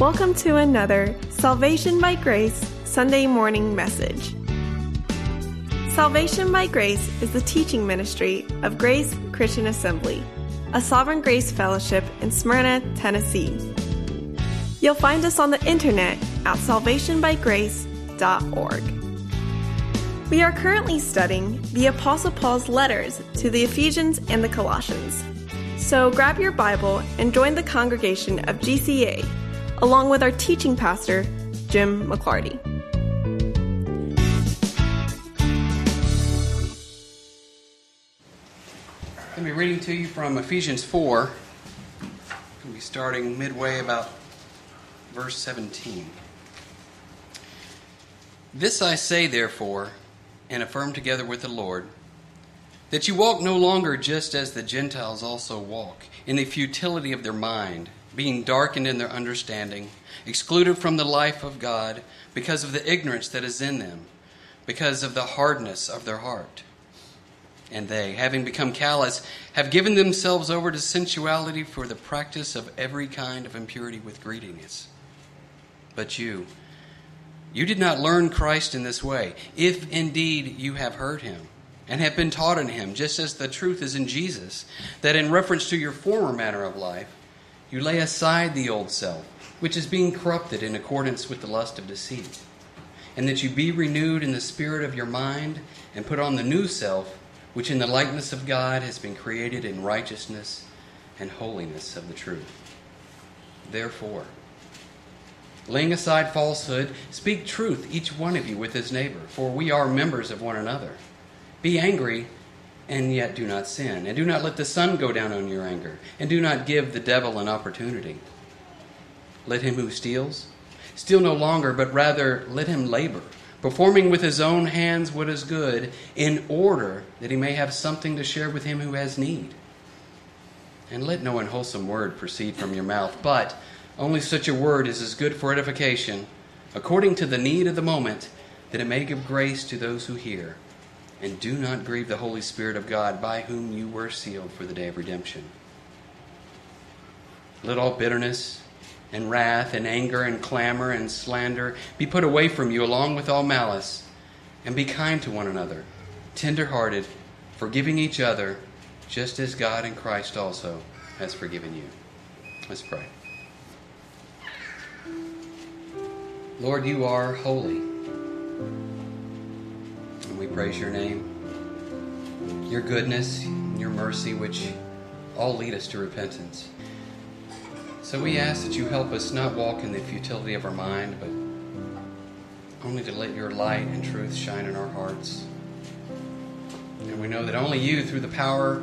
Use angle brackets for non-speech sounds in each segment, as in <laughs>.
Welcome to another Salvation by Grace Sunday morning message. Salvation by Grace is the teaching ministry of Grace Christian Assembly, a Sovereign Grace Fellowship in Smyrna, Tennessee. You'll find us on the internet at salvationbygrace.org. We are currently studying the Apostle Paul's letters to the Ephesians and the Colossians. So grab your Bible and join the congregation of GCA along with our teaching pastor, Jim McClarty. I'm going to be reading to you from Ephesians 4. I'm going to be starting midway about verse 17. This I say, therefore, and affirm together with the Lord, that you walk no longer just as the Gentiles also walk, in the futility of their mind being darkened in their understanding, excluded from the life of God because of the ignorance that is in them, because of the hardness of their heart. And they, having become callous, have given themselves over to sensuality for the practice of every kind of impurity with greediness. But you, you did not learn Christ in this way, if indeed you have heard him and have been taught in him, just as the truth is in Jesus, that in reference to your former manner of life, you lay aside the old self, which is being corrupted in accordance with the lust of deceit, and that you be renewed in the spirit of your mind, and put on the new self, which in the likeness of God has been created in righteousness and holiness of the truth. Therefore, laying aside falsehood, speak truth, each one of you with his neighbor, for we are members of one another. Be angry and yet do not sin. And do not let the sun go down on your anger. And do not give the devil an opportunity. Let him who steals steal no longer, but rather let him labor, performing with his own hands what is good, in order that he may have something to share with him who has need. And let no unwholesome word proceed from your mouth, but only such a word as is good for edification, according to the need of the moment, that it may give grace to those who hear. And do not grieve the Holy Spirit of God, by whom you were sealed for the day of redemption. Let all bitterness and wrath and anger and clamor and slander be put away from you, along with all malice. And be kind to one another, tender hearted, forgiving each other, just as God in Christ also has forgiven you. Let's pray. Lord, you are holy praise your name. Your goodness, your mercy, which all lead us to repentance. So we ask that you help us not walk in the futility of our mind, but only to let your light and truth shine in our hearts. And we know that only you, through the power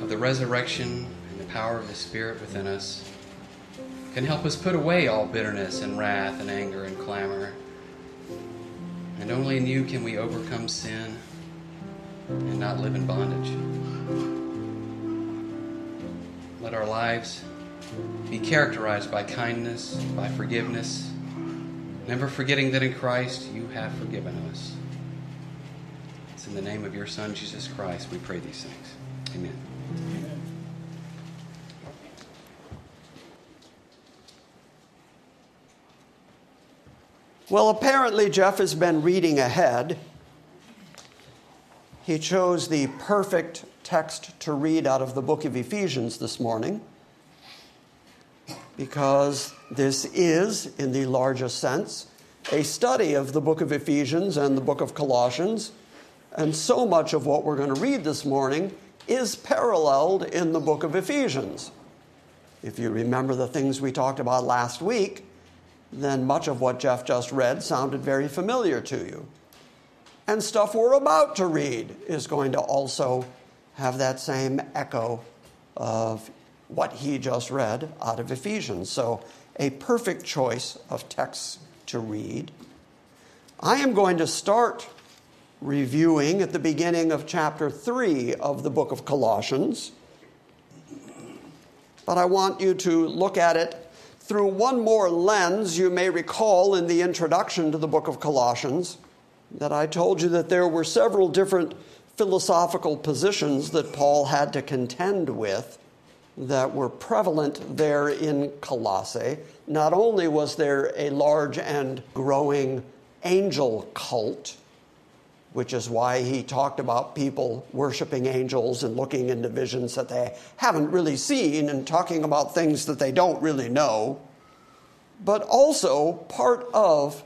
of the resurrection and the power of the Spirit within us, can help us put away all bitterness and wrath and anger and clamor and only in you can we overcome sin and not live in bondage. Let our lives be characterized by kindness, by forgiveness, never forgetting that in Christ you have forgiven us. It's in the name of your Son, Jesus Christ, we pray these things. Amen. Well, apparently, Jeff has been reading ahead. He chose the perfect text to read out of the book of Ephesians this morning because this is, in the largest sense, a study of the book of Ephesians and the book of Colossians. And so much of what we're going to read this morning is paralleled in the book of Ephesians. If you remember the things we talked about last week, then much of what Jeff just read sounded very familiar to you. And stuff we're about to read is going to also have that same echo of what he just read out of Ephesians. So, a perfect choice of texts to read. I am going to start reviewing at the beginning of chapter 3 of the book of Colossians. But I want you to look at it through one more lens, you may recall in the introduction to the book of Colossians that I told you that there were several different philosophical positions that Paul had to contend with. that were prevalent there in Colossae. Not only was there a large and growing angel cult, which is why he talked about people worshiping angels and looking into visions that they haven't really seen and talking about things that they don't really know. But also, part of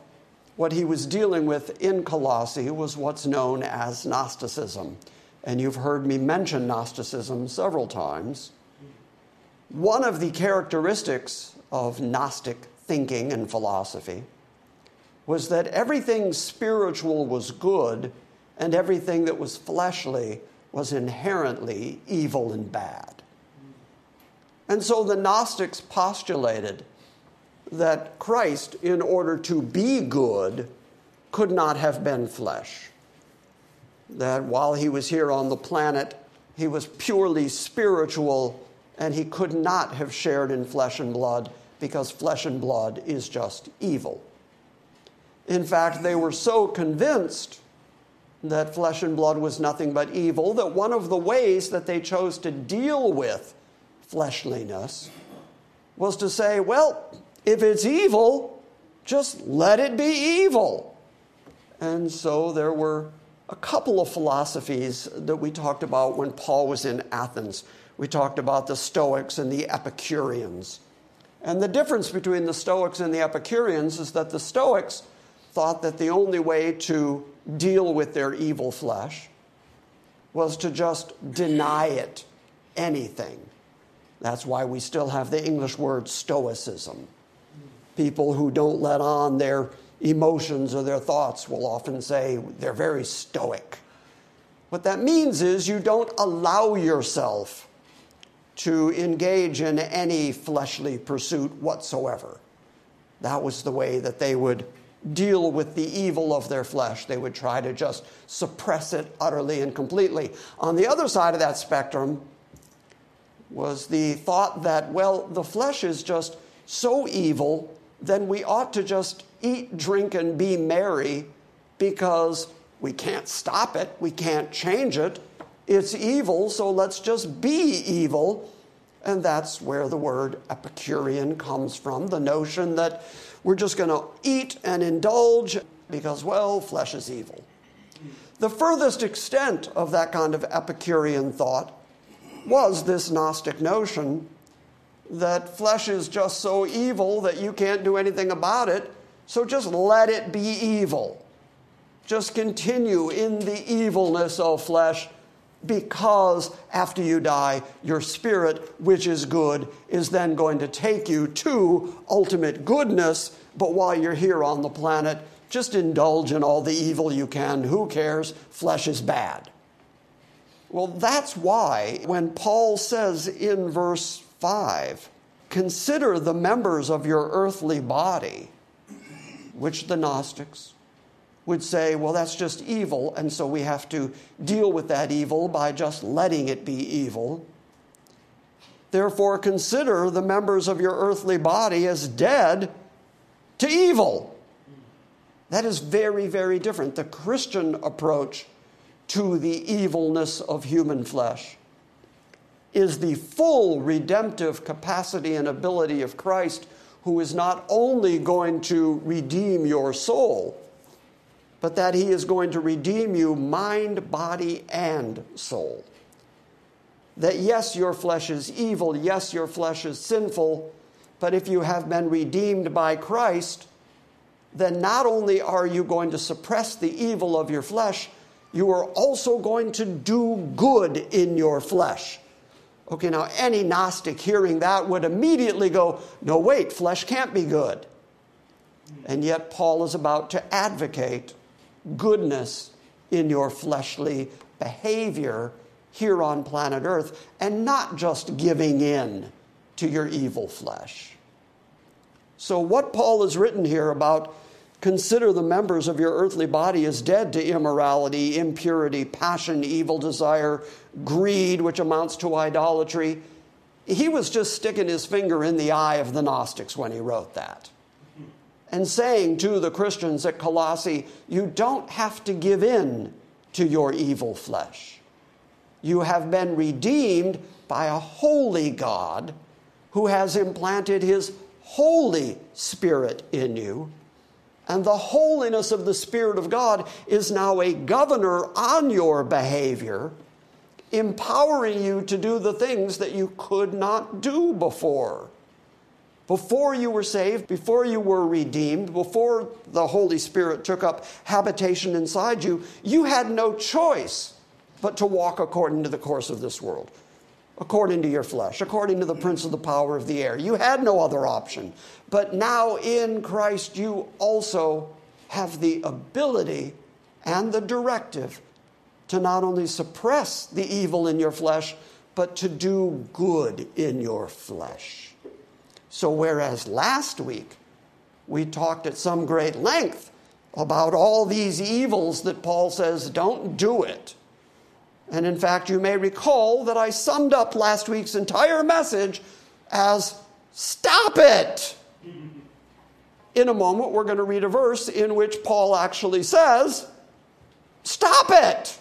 what he was dealing with in Colossae was what's known as Gnosticism. And you've heard me mention Gnosticism several times. One of the characteristics of Gnostic thinking and philosophy was that everything spiritual was good and everything that was fleshly was inherently evil and bad. And so the Gnostics postulated that Christ, in order to be good, could not have been flesh. That while he was here on the planet, he was purely spiritual and he could not have shared in flesh and blood because flesh and blood is just evil. In fact, they were so convinced that flesh and blood was nothing but evil that one of the ways that they chose to deal with fleshliness was to say, well, if it's evil, just let it be evil. And so there were a couple of philosophies that we talked about when Paul was in Athens. We talked about the Stoics and the Epicureans. And the difference between the Stoics and the Epicureans is that the Stoics thought that the only way to deal with their evil flesh was to just deny it anything. That's why we still have the English word stoicism. People who don't let on their emotions or their thoughts will often say they're very stoic. What that means is you don't allow yourself to engage in any fleshly pursuit whatsoever. That was the way that they would deal with the evil of their flesh. They would try to just suppress it utterly and completely. On the other side of that spectrum was the thought that, well, the flesh is just so evil, then we ought to just eat, drink, and be merry because we can't stop it, we can't change it. It's evil, so let's just be evil. And that's where the word Epicurean comes from the notion that we're just going to eat and indulge because, well, flesh is evil. The furthest extent of that kind of Epicurean thought was this Gnostic notion that flesh is just so evil that you can't do anything about it, so just let it be evil. Just continue in the evilness of flesh because after you die, your spirit, which is good, is then going to take you to ultimate goodness. But while you're here on the planet, just indulge in all the evil you can. Who cares? Flesh is bad. Well, that's why when Paul says in verse 5, consider the members of your earthly body which the Gnostics would say, well, that's just evil, and so we have to deal with that evil by just letting it be evil. Therefore, consider the members of your earthly body as dead to evil. That is very, very different. The Christian approach to the evilness of human flesh is the full redemptive capacity and ability of Christ who is not only going to redeem your soul, but that he is going to redeem you mind, body, and soul. That yes, your flesh is evil, yes, your flesh is sinful, but if you have been redeemed by Christ, then not only are you going to suppress the evil of your flesh, you are also going to do good in your flesh. Okay, now any Gnostic hearing that would immediately go, no, wait, flesh can't be good. And yet, Paul is about to advocate goodness in your fleshly behavior here on planet Earth and not just giving in to your evil flesh. So, what Paul has written here about Consider the members of your earthly body as dead to immorality, impurity, passion, evil desire, greed, which amounts to idolatry. He was just sticking his finger in the eye of the Gnostics when he wrote that. And saying to the Christians at Colossae, you don't have to give in to your evil flesh. You have been redeemed by a holy God who has implanted his Holy Spirit in you. And the holiness of the Spirit of God is now a governor on your behavior, empowering you to do the things that you could not do before. Before you were saved, before you were redeemed, before the Holy Spirit took up habitation inside you, you had no choice but to walk according to the course of this world, according to your flesh, according to the prince of the power of the air. You had no other option. But now in Christ, you also have the ability and the directive to not only suppress the evil in your flesh, but to do good in your flesh. So, whereas last week we talked at some great length about all these evils that Paul says, don't do it. And in fact, you may recall that I summed up last week's entire message as stop it. In a moment, we're going to read a verse in which Paul actually says, stop it.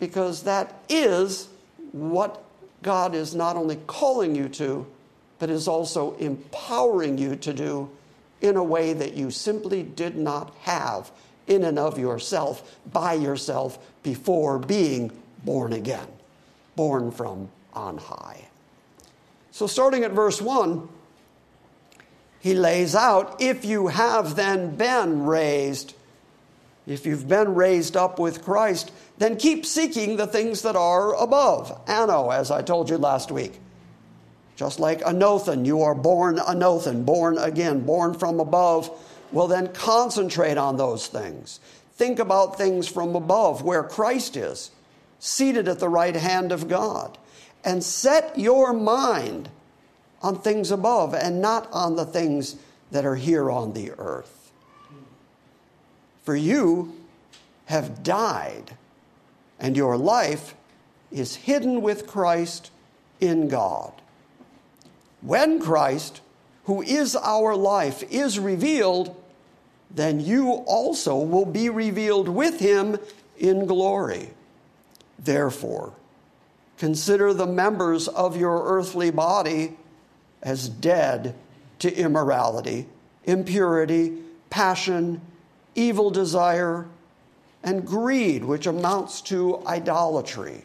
Because that is what God is not only calling you to, but is also empowering you to do in a way that you simply did not have in and of yourself, by yourself, before being born again, born from on high. So, starting at verse 1, he lays out if you have then been raised, if you've been raised up with Christ, then keep seeking the things that are above. Ano, as I told you last week. Just like Anothen, you are born Anothen, born again, born from above. Well, then concentrate on those things. Think about things from above where Christ is, seated at the right hand of God. And set your mind on things above and not on the things that are here on the earth. For you have died, and your life is hidden with Christ in God. When Christ, who is our life, is revealed, then you also will be revealed with him in glory. Therefore, consider the members of your earthly body as dead to immorality, impurity, passion, evil desire, and greed, which amounts to idolatry.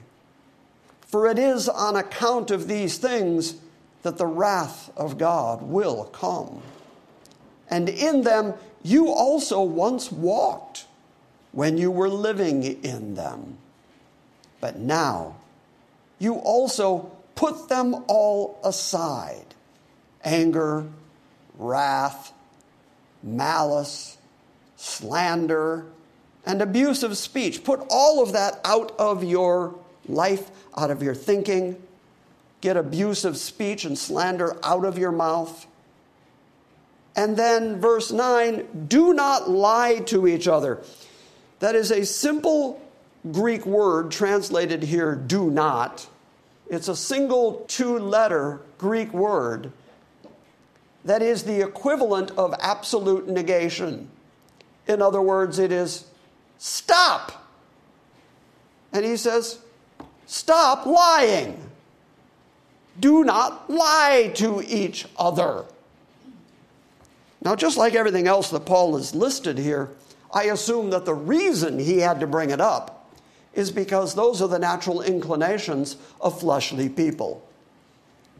For it is on account of these things that the wrath of God will come. And in them you also once walked when you were living in them. But now you also put them all aside anger, wrath, malice, slander, and abusive speech. Put all of that out of your life, out of your thinking get abusive speech and slander out of your mouth. And then, verse 9, do not lie to each other. That is a simple Greek word translated here, do not. It's a single two letter Greek word that is the equivalent of absolute negation. In other words, it is stop. And he says, stop lying. Do not lie to each other. Now, just like everything else that Paul has listed here, I assume that the reason he had to bring it up is because those are the natural inclinations of fleshly people.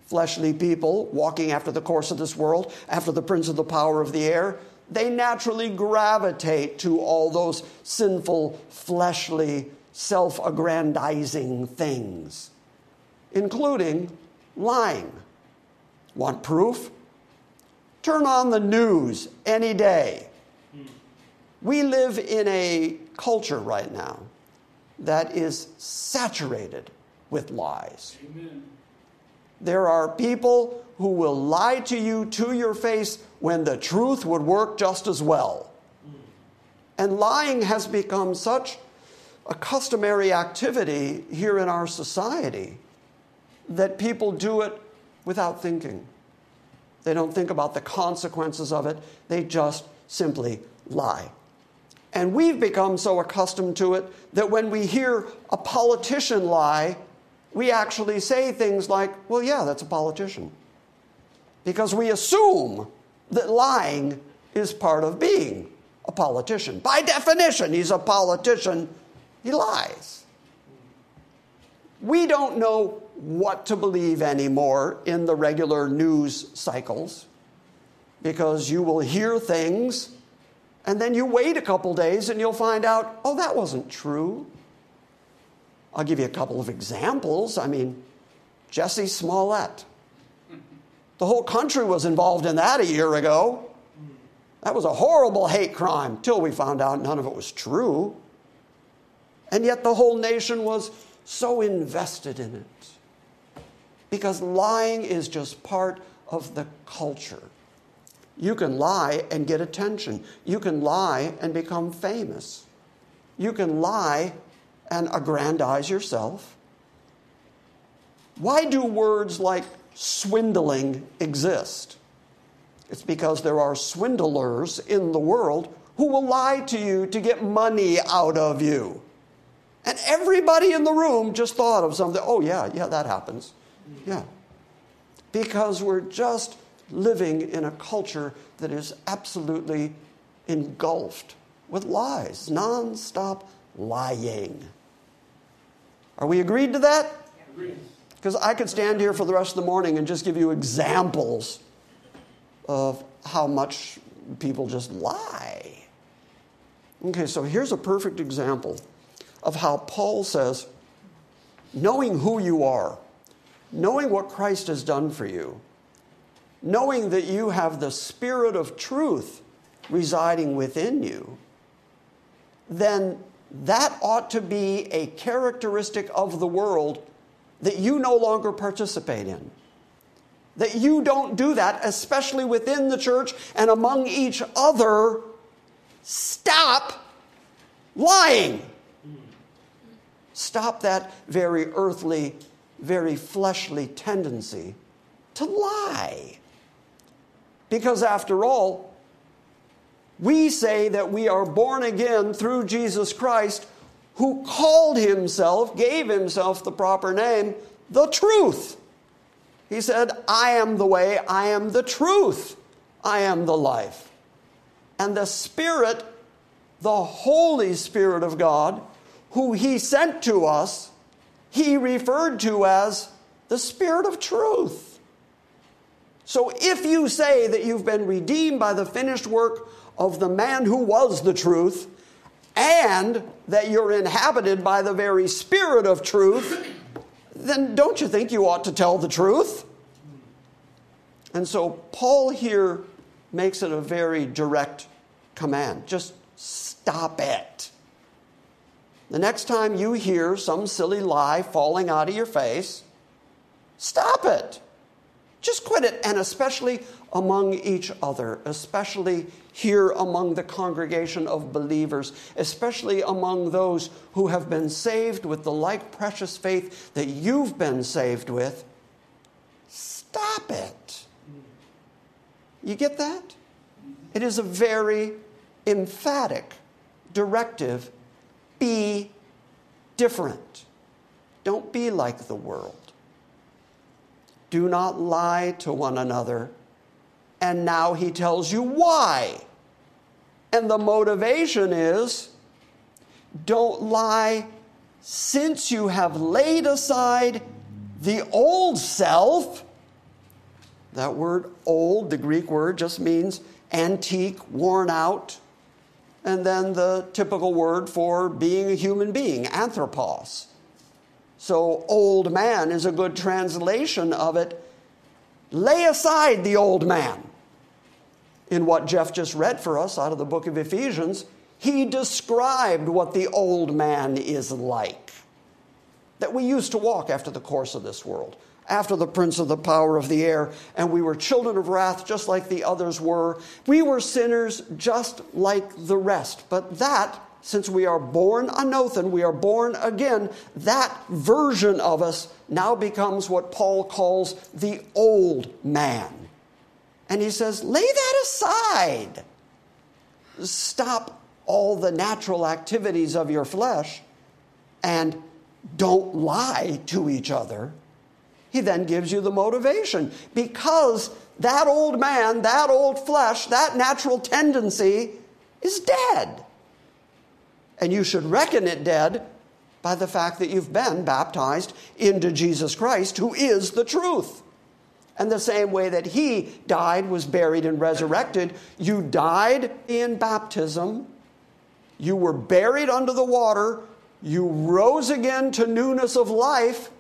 Fleshly people walking after the course of this world, after the prince of the power of the air, they naturally gravitate to all those sinful, fleshly, self aggrandizing things, including lying. Want proof? Turn on the news any day. We live in a culture right now that is saturated with lies. Amen. There are people who will lie to you to your face when the truth would work just as well. And lying has become such a customary activity here in our society that people do it without thinking. They don't think about the consequences of it, they just simply lie. And we've become so accustomed to it that when we hear a politician lie, we actually say things like, well, yeah, that's a politician. Because we assume that lying is part of being a politician. By definition, he's a politician, he lies. We don't know what to believe anymore in the regular news cycles because you will hear things and then you wait a couple days and you'll find out, oh, that wasn't true. I'll give you a couple of examples. I mean, Jussie Smollett. The whole country was involved in that a year ago. That was a horrible hate crime till we found out none of it was true. And yet the whole nation was so invested in it. Because lying is just part of the culture. You can lie and get attention. You can lie and become famous. You can lie and aggrandize yourself. Why do words like swindling exist? It's because there are swindlers in the world who will lie to you to get money out of you. And everybody in the room just thought of something. Oh, yeah, yeah, that happens. Yeah. Because we're just living in a culture that is absolutely engulfed with lies, nonstop lying. Are we agreed to that? Because I could stand here for the rest of the morning and just give you examples of how much people just lie. Okay, so here's a perfect example of how Paul says, knowing who you are, knowing what Christ has done for you, knowing that you have the Spirit of truth residing within you, then that ought to be a characteristic of the world that you no longer participate in. That you don't do that, especially within the church and among each other. Stop lying. Stop that very earthly, very fleshly tendency to lie. Because after all, we say that we are born again through Jesus Christ, who called himself, gave himself the proper name, the truth. He said, I am the way, I am the truth, I am the life. And the Spirit, the Holy Spirit of God, who he sent to us, he referred to as the Spirit of truth. So if you say that you've been redeemed by the finished work of the man who was the truth, and that you're inhabited by the very spirit of truth, then don't you think you ought to tell the truth? And so Paul here makes it a very direct command. Just stop it. The next time you hear some silly lie falling out of your face, stop it. Just quit it, and especially among each other, especially here among the congregation of believers, especially among those who have been saved with the like precious faith that you've been saved with. Stop it. You get that? It is a very emphatic directive be different. Don't be like the world. Do not lie to one another. And now he tells you why. And the motivation is don't lie since you have laid aside the old self. That word old, the Greek word, just means antique, worn out. And then the typical word for being a human being, anthropos. So, old man is a good translation of it. Lay aside the old man. In what Jeff just read for us out of the book of Ephesians, he described what the old man is like. That we used to walk after the course of this world, after the prince of the power of the air, and we were children of wrath just like the others were. We were sinners just like the rest. But that since we are born anothen, we are born again, that version of us now becomes what Paul calls the old man. And he says, lay that aside. Stop all the natural activities of your flesh and don't lie to each other, he then gives you the motivation because that old man, that old flesh, that natural tendency is dead. And you should reckon it dead by the fact that you've been baptized into Jesus Christ, who is the truth. And the same way that he died, was buried, and resurrected, you died in baptism, you were buried under the water, you rose again to newness of life,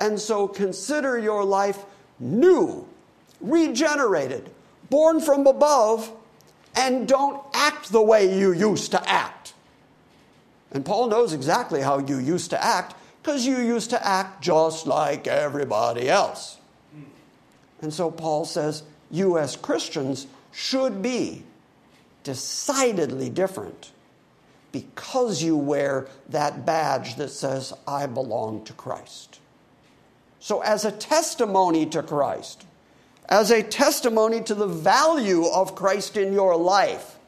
and so consider your life new, regenerated, born from above, and don't act the way you used to act. And Paul knows exactly how you used to act because you used to act just like everybody else. And so Paul says, you as Christians should be decidedly different because you wear that badge that says, I belong to Christ. So, as a testimony to Christ, as a testimony to the value of Christ in your life,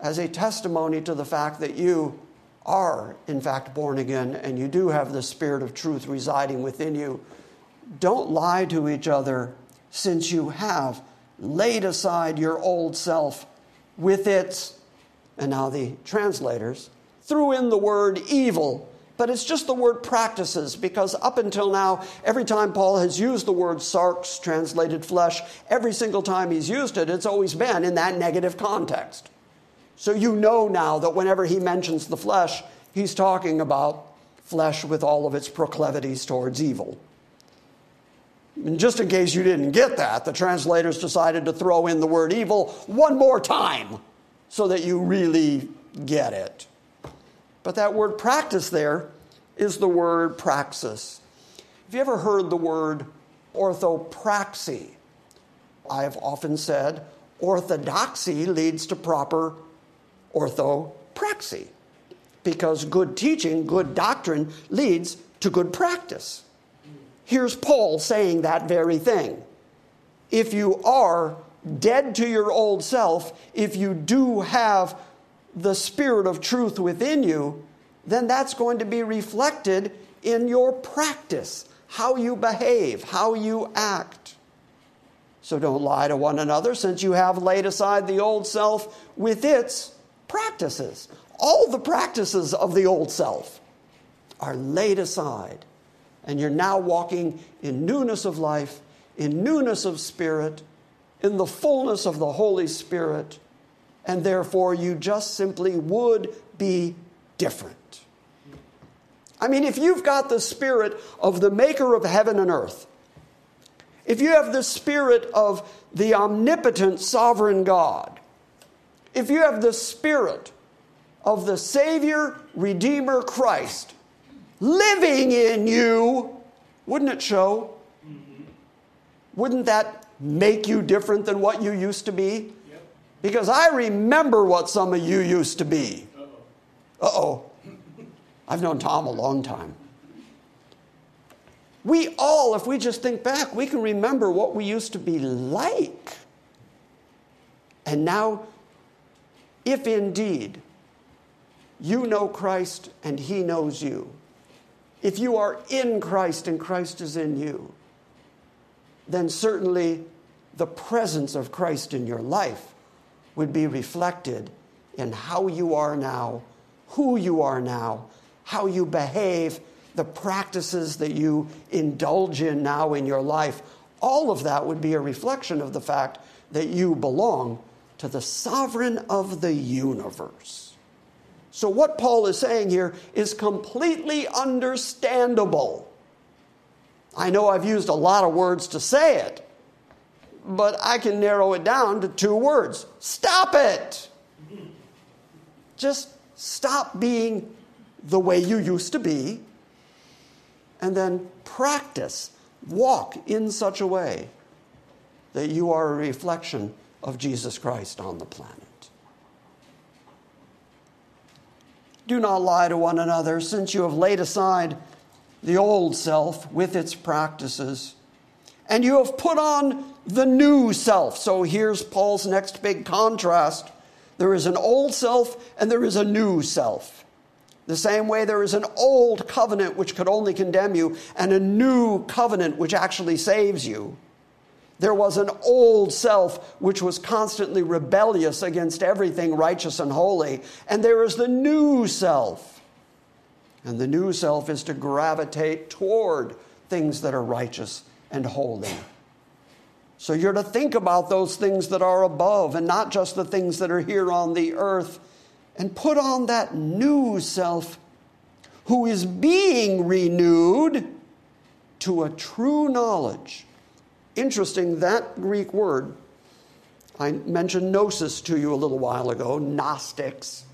as a testimony to the fact that you are, in fact, born again and you do have the Spirit of truth residing within you, don't lie to each other since you have laid aside your old self with its, and now the translators threw in the word evil, but it's just the word practices because up until now, every time Paul has used the word sarx, translated flesh, every single time he's used it, it's always been in that negative context. So you know now that whenever he mentions the flesh, he's talking about flesh with all of its proclivities towards evil. And just in case you didn't get that, the translators decided to throw in the word evil one more time so that you really get it. But that word practice there is the word praxis. Have you ever heard the word orthopraxy? I've often said orthodoxy leads to proper orthopraxy because good teaching, good doctrine leads to good practice. Here's Paul saying that very thing. If you are dead to your old self, if you do have the spirit of truth within you, then that's going to be reflected in your practice, how you behave, how you act. So don't lie to one another, since you have laid aside the old self with its practices. All the practices of the old self are laid aside and you're now walking in newness of life, in newness of spirit, in the fullness of the Holy Spirit, and therefore you just simply would be different. I mean, if you've got the spirit of the maker of heaven and earth, if you have the spirit of the omnipotent sovereign God, if you have the spirit of the Savior, Redeemer Christ, living in you, wouldn't it show? Wouldn't that make you different than what you used to be? Because I remember what some of you used to be. Uh oh. I've known Tom a long time. We all, if we just think back, we can remember what we used to be like. And now, if indeed you know Christ and he knows you, if you are in Christ and Christ is in you, then certainly the presence of Christ in your life would be reflected in how you are now, who you are now, how you behave, the practices that you indulge in now in your life. All of that would be a reflection of the fact that you belong to the sovereign of the universe. So, what Paul is saying here is completely understandable. I know I've used a lot of words to say it, but I can narrow it down to two words stop it. Just stop being the way you used to be, and then practice, walk in such a way that you are a reflection of Jesus Christ on the planet. Do not lie to one another, since you have laid aside the old self with its practices, and you have put on the new self. So here's Paul's next big contrast there is an old self and there is a new self. The same way there is an old covenant which could only condemn you, and a new covenant which actually saves you. There was an old self which was constantly rebellious against everything righteous and holy, and there is the new self. And the new self is to gravitate toward things that are righteous and holy. So you're to think about those things that are above and not just the things that are here on the earth and put on that new self who is being renewed to a true knowledge. Interesting, that Greek word, I mentioned gnosis to you a little while ago, Gnostics.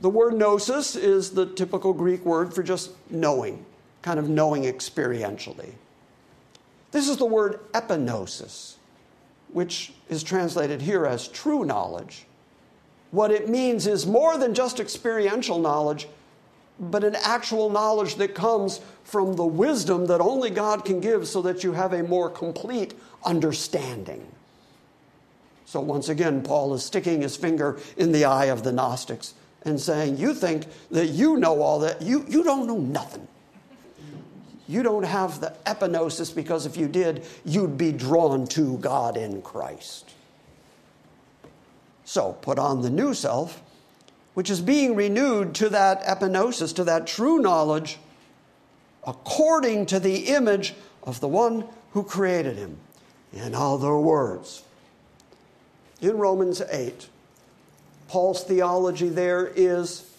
The word gnosis is the typical Greek word for just knowing, kind of knowing experientially. This is the word epignosis, which is translated here as true knowledge. What it means is more than just experiential knowledge, but an actual knowledge that comes from the wisdom that only God can give so that you have a more complete understanding. So, once again, Paul is sticking his finger in the eye of the Gnostics and saying, You think that you know all that. You, you don't know nothing. You don't have the epignosis because if you did, you'd be drawn to God in Christ. So put on the new self, which is being renewed to that epignosis, to that true knowledge, according to the image of the one who created him. In other words, in Romans 8, Paul's theology there is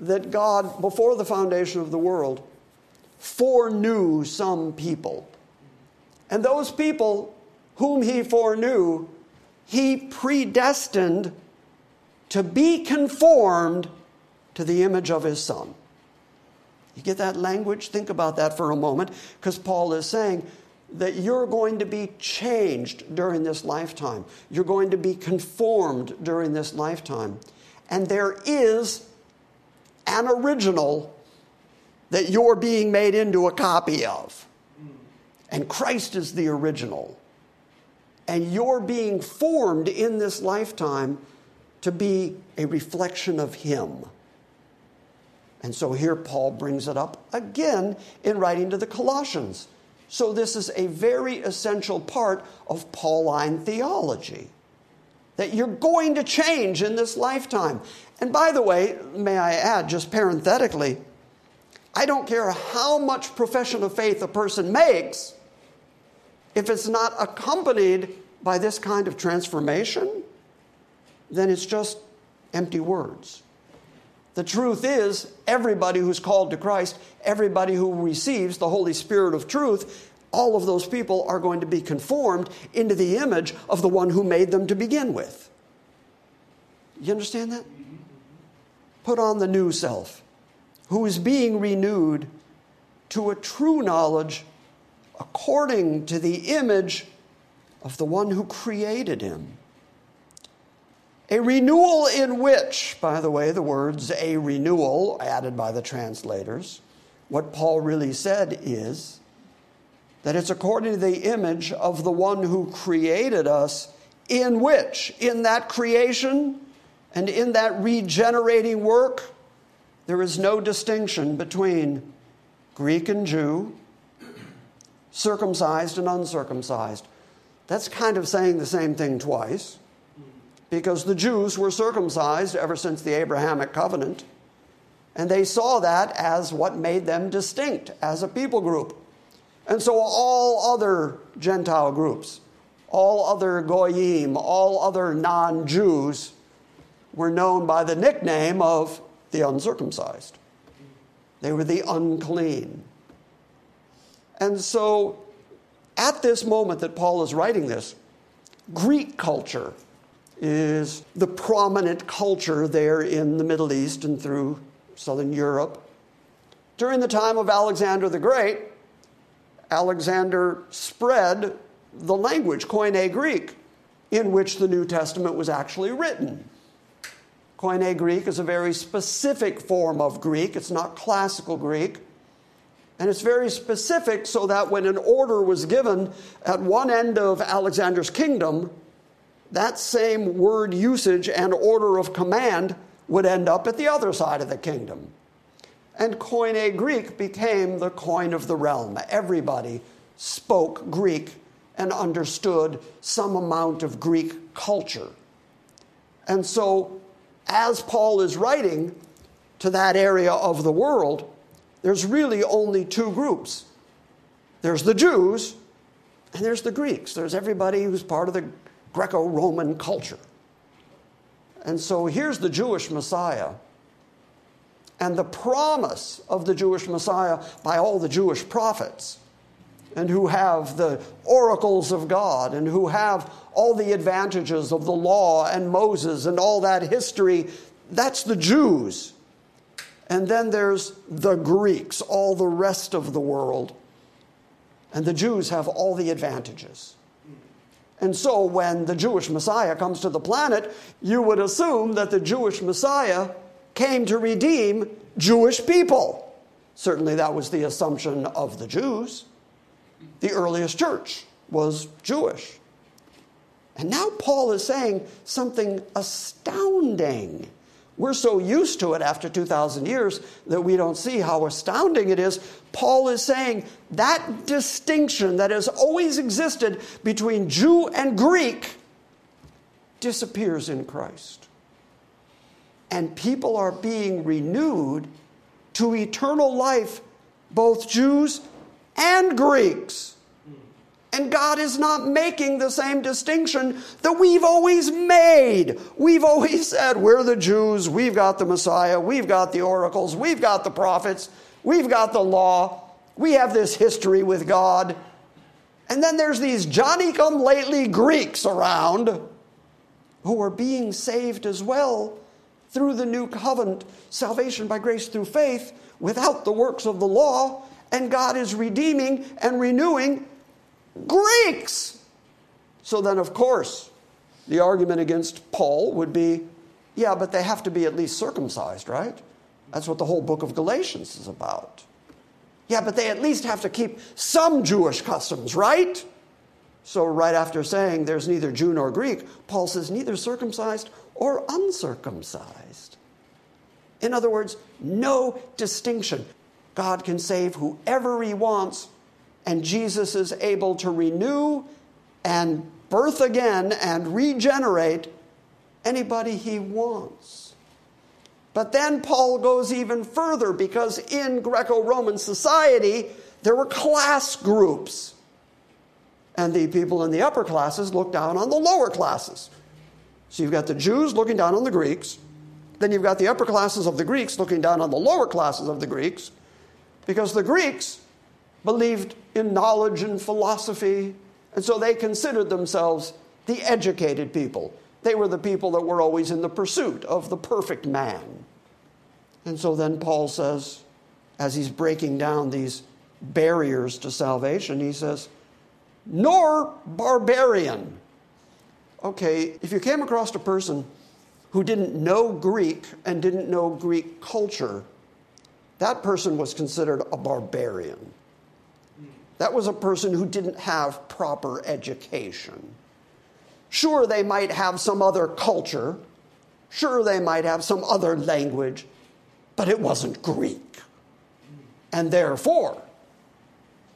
that God, before the foundation of the world, foreknew some people. And those people whom he foreknew, he predestined to be conformed to the image of his son. You get that language? Think about that for a moment, because Paul is saying that you're going to be changed during this lifetime. You're going to be conformed during this lifetime. And there is an original that you're being made into a copy of. And Christ is the original and you're being formed in this lifetime to be a reflection of Him. And so here Paul brings it up again in writing to the Colossians. So this is a very essential part of Pauline theology that you're going to change in this lifetime. And by the way, may I add, just parenthetically, I don't care how much profession of faith a person makes, if it's not accompanied by this kind of transformation, then it's just empty words. The truth is, everybody who's called to Christ, everybody who receives the Holy Spirit of truth, all of those people are going to be conformed into the image of the one who made them to begin with. You understand that? Put on the new self, who is being renewed to a true knowledge according to the image of the one who created him. A renewal in which, by the way, the words a renewal added by the translators, what Paul really said is that it's according to the image of the one who created us, in which, in that creation and in that regenerating work, there is no distinction between Greek and Jew, circumcised and uncircumcised. That's kind of saying the same thing twice because the Jews were circumcised ever since the Abrahamic covenant, and they saw that as what made them distinct as a people group. And so all other Gentile groups, all other Goyim, all other non Jews were known by the nickname of the uncircumcised. They were the unclean. And so at this moment that Paul is writing this, Greek culture is the prominent culture there in the Middle East and through southern Europe. During the time of Alexander the Great, Alexander spread the language, Koine Greek, in which the New Testament was actually written. Koine Greek is a very specific form of Greek, it's not classical Greek. And it's very specific so that when an order was given at one end of Alexander's kingdom, that same word usage and order of command would end up at the other side of the kingdom. and Koine Greek became the coin of the realm. Everybody spoke Greek and understood some amount of Greek culture. And so, as Paul is writing to that area of the world, there's really only two groups there's the Jews, and there's the Greeks. There's everybody who's part of the Greco Roman culture. And so here's the Jewish Messiah. And the promise of the Jewish Messiah by all the Jewish prophets, and who have the oracles of God, and who have all the advantages of the law and Moses and all that history, that's the Jews. And then there's the Greeks, all the rest of the world. And the Jews have all the advantages. And so when the Jewish Messiah comes to the planet, you would assume that the Jewish Messiah came to redeem Jewish people. Certainly that was the assumption of the Jews. The earliest church was Jewish. And now Paul is saying something astounding. We're so used to it after 2,000 years that we don't see how astounding it is. Paul is saying that distinction that has always existed between Jew and Greek disappears in Christ. And people are being renewed to eternal life, both Jews and Greeks. And God is not making the same distinction that we've always made. We've always said, we're the Jews, we've got the Messiah, we've got the oracles, we've got the prophets, we've got the law, we have this history with God. And then there's these Johnny come lately Greeks around who are being saved as well through the new covenant, salvation by grace through faith, without the works of the law. And God is redeeming and renewing Greeks. So then, of course, the argument against Paul would be yeah, but they have to be at least circumcised, right? That's what the whole book of Galatians is about. Yeah, but they at least have to keep some Jewish customs, right? So, right after saying there's neither Jew nor Greek, Paul says neither circumcised or uncircumcised. In other words, no distinction. God can save whoever he wants and Jesus is able to renew and birth again and regenerate anybody he wants. But then Paul goes even further because in Greco Roman society, there were class groups. And the people in the upper classes looked down on the lower classes. So you've got the Jews looking down on the Greeks. Then you've got the upper classes of the Greeks looking down on the lower classes of the Greeks. Because the Greeks believed in knowledge and philosophy, and so they considered themselves the educated people. They were the people that were always in the pursuit of the perfect man. And so then Paul says, as he's breaking down these barriers to salvation, he says, nor barbarian. Okay, if you came across a person who didn't know Greek and didn't know Greek culture, that person was considered a barbarian. That was a person who didn't have proper education. Sure, they might have some other culture. Sure, they might have some other language, but it wasn't Greek. And therefore,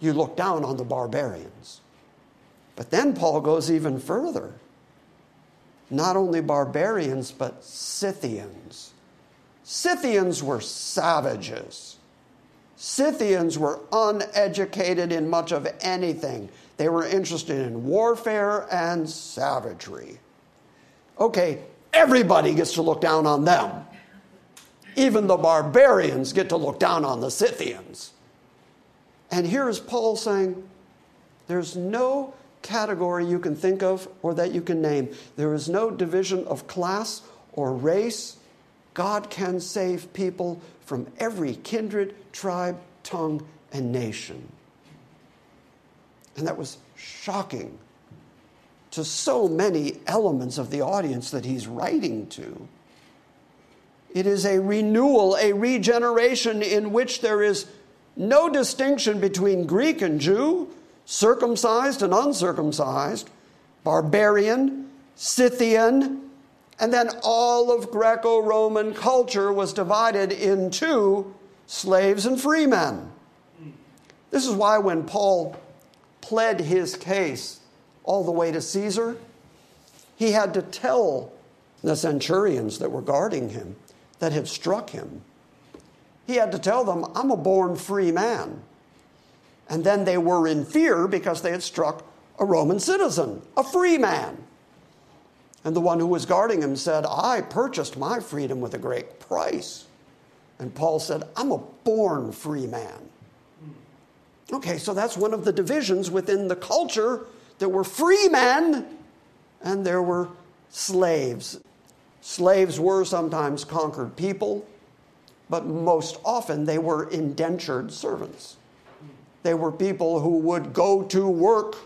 you look down on the barbarians. But then Paul goes even further. Not only barbarians, but Scythians. Scythians were savages. Scythians were uneducated in much of anything. They were interested in warfare and savagery. Okay, everybody gets to look down on them. Even the barbarians get to look down on the Scythians. And here is Paul saying, there's no category you can think of or that you can name. There is no division of class or race. God can save people from every kindred, tribe, tongue, and nation. And that was shocking to so many elements of the audience that he's writing to. It is a renewal, a regeneration in which there is no distinction between Greek and Jew, circumcised and uncircumcised, barbarian, Scythian, and then all of Greco Roman culture was divided into slaves and free men. This is why when Paul pled his case all the way to Caesar, he had to tell the centurions that were guarding him that had struck him. He had to tell them, I'm a born free man. And then they were in fear because they had struck a Roman citizen, a free man. And the one who was guarding him said, I purchased my freedom with a great price. And Paul said, I'm a born free man. Okay, so that's one of the divisions within the culture. There were free men and there were slaves. Slaves were sometimes conquered people, but most often they were indentured servants. They were people who would go to work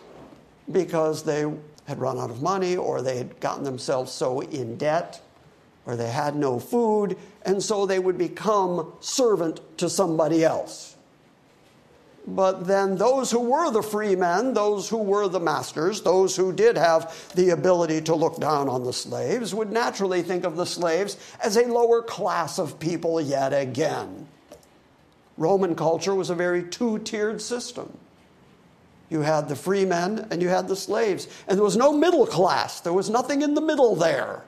because they had run out of money or they had gotten themselves so in debt or they had no food, and so they would become servant to somebody else. But then those who were the free men, those who were the masters, those who did have the ability to look down on the slaves, would naturally think of the slaves as a lower class of people yet again. Roman culture was a very two tiered system. You had the free men and you had the slaves. And there was no middle class, there was nothing in the middle there.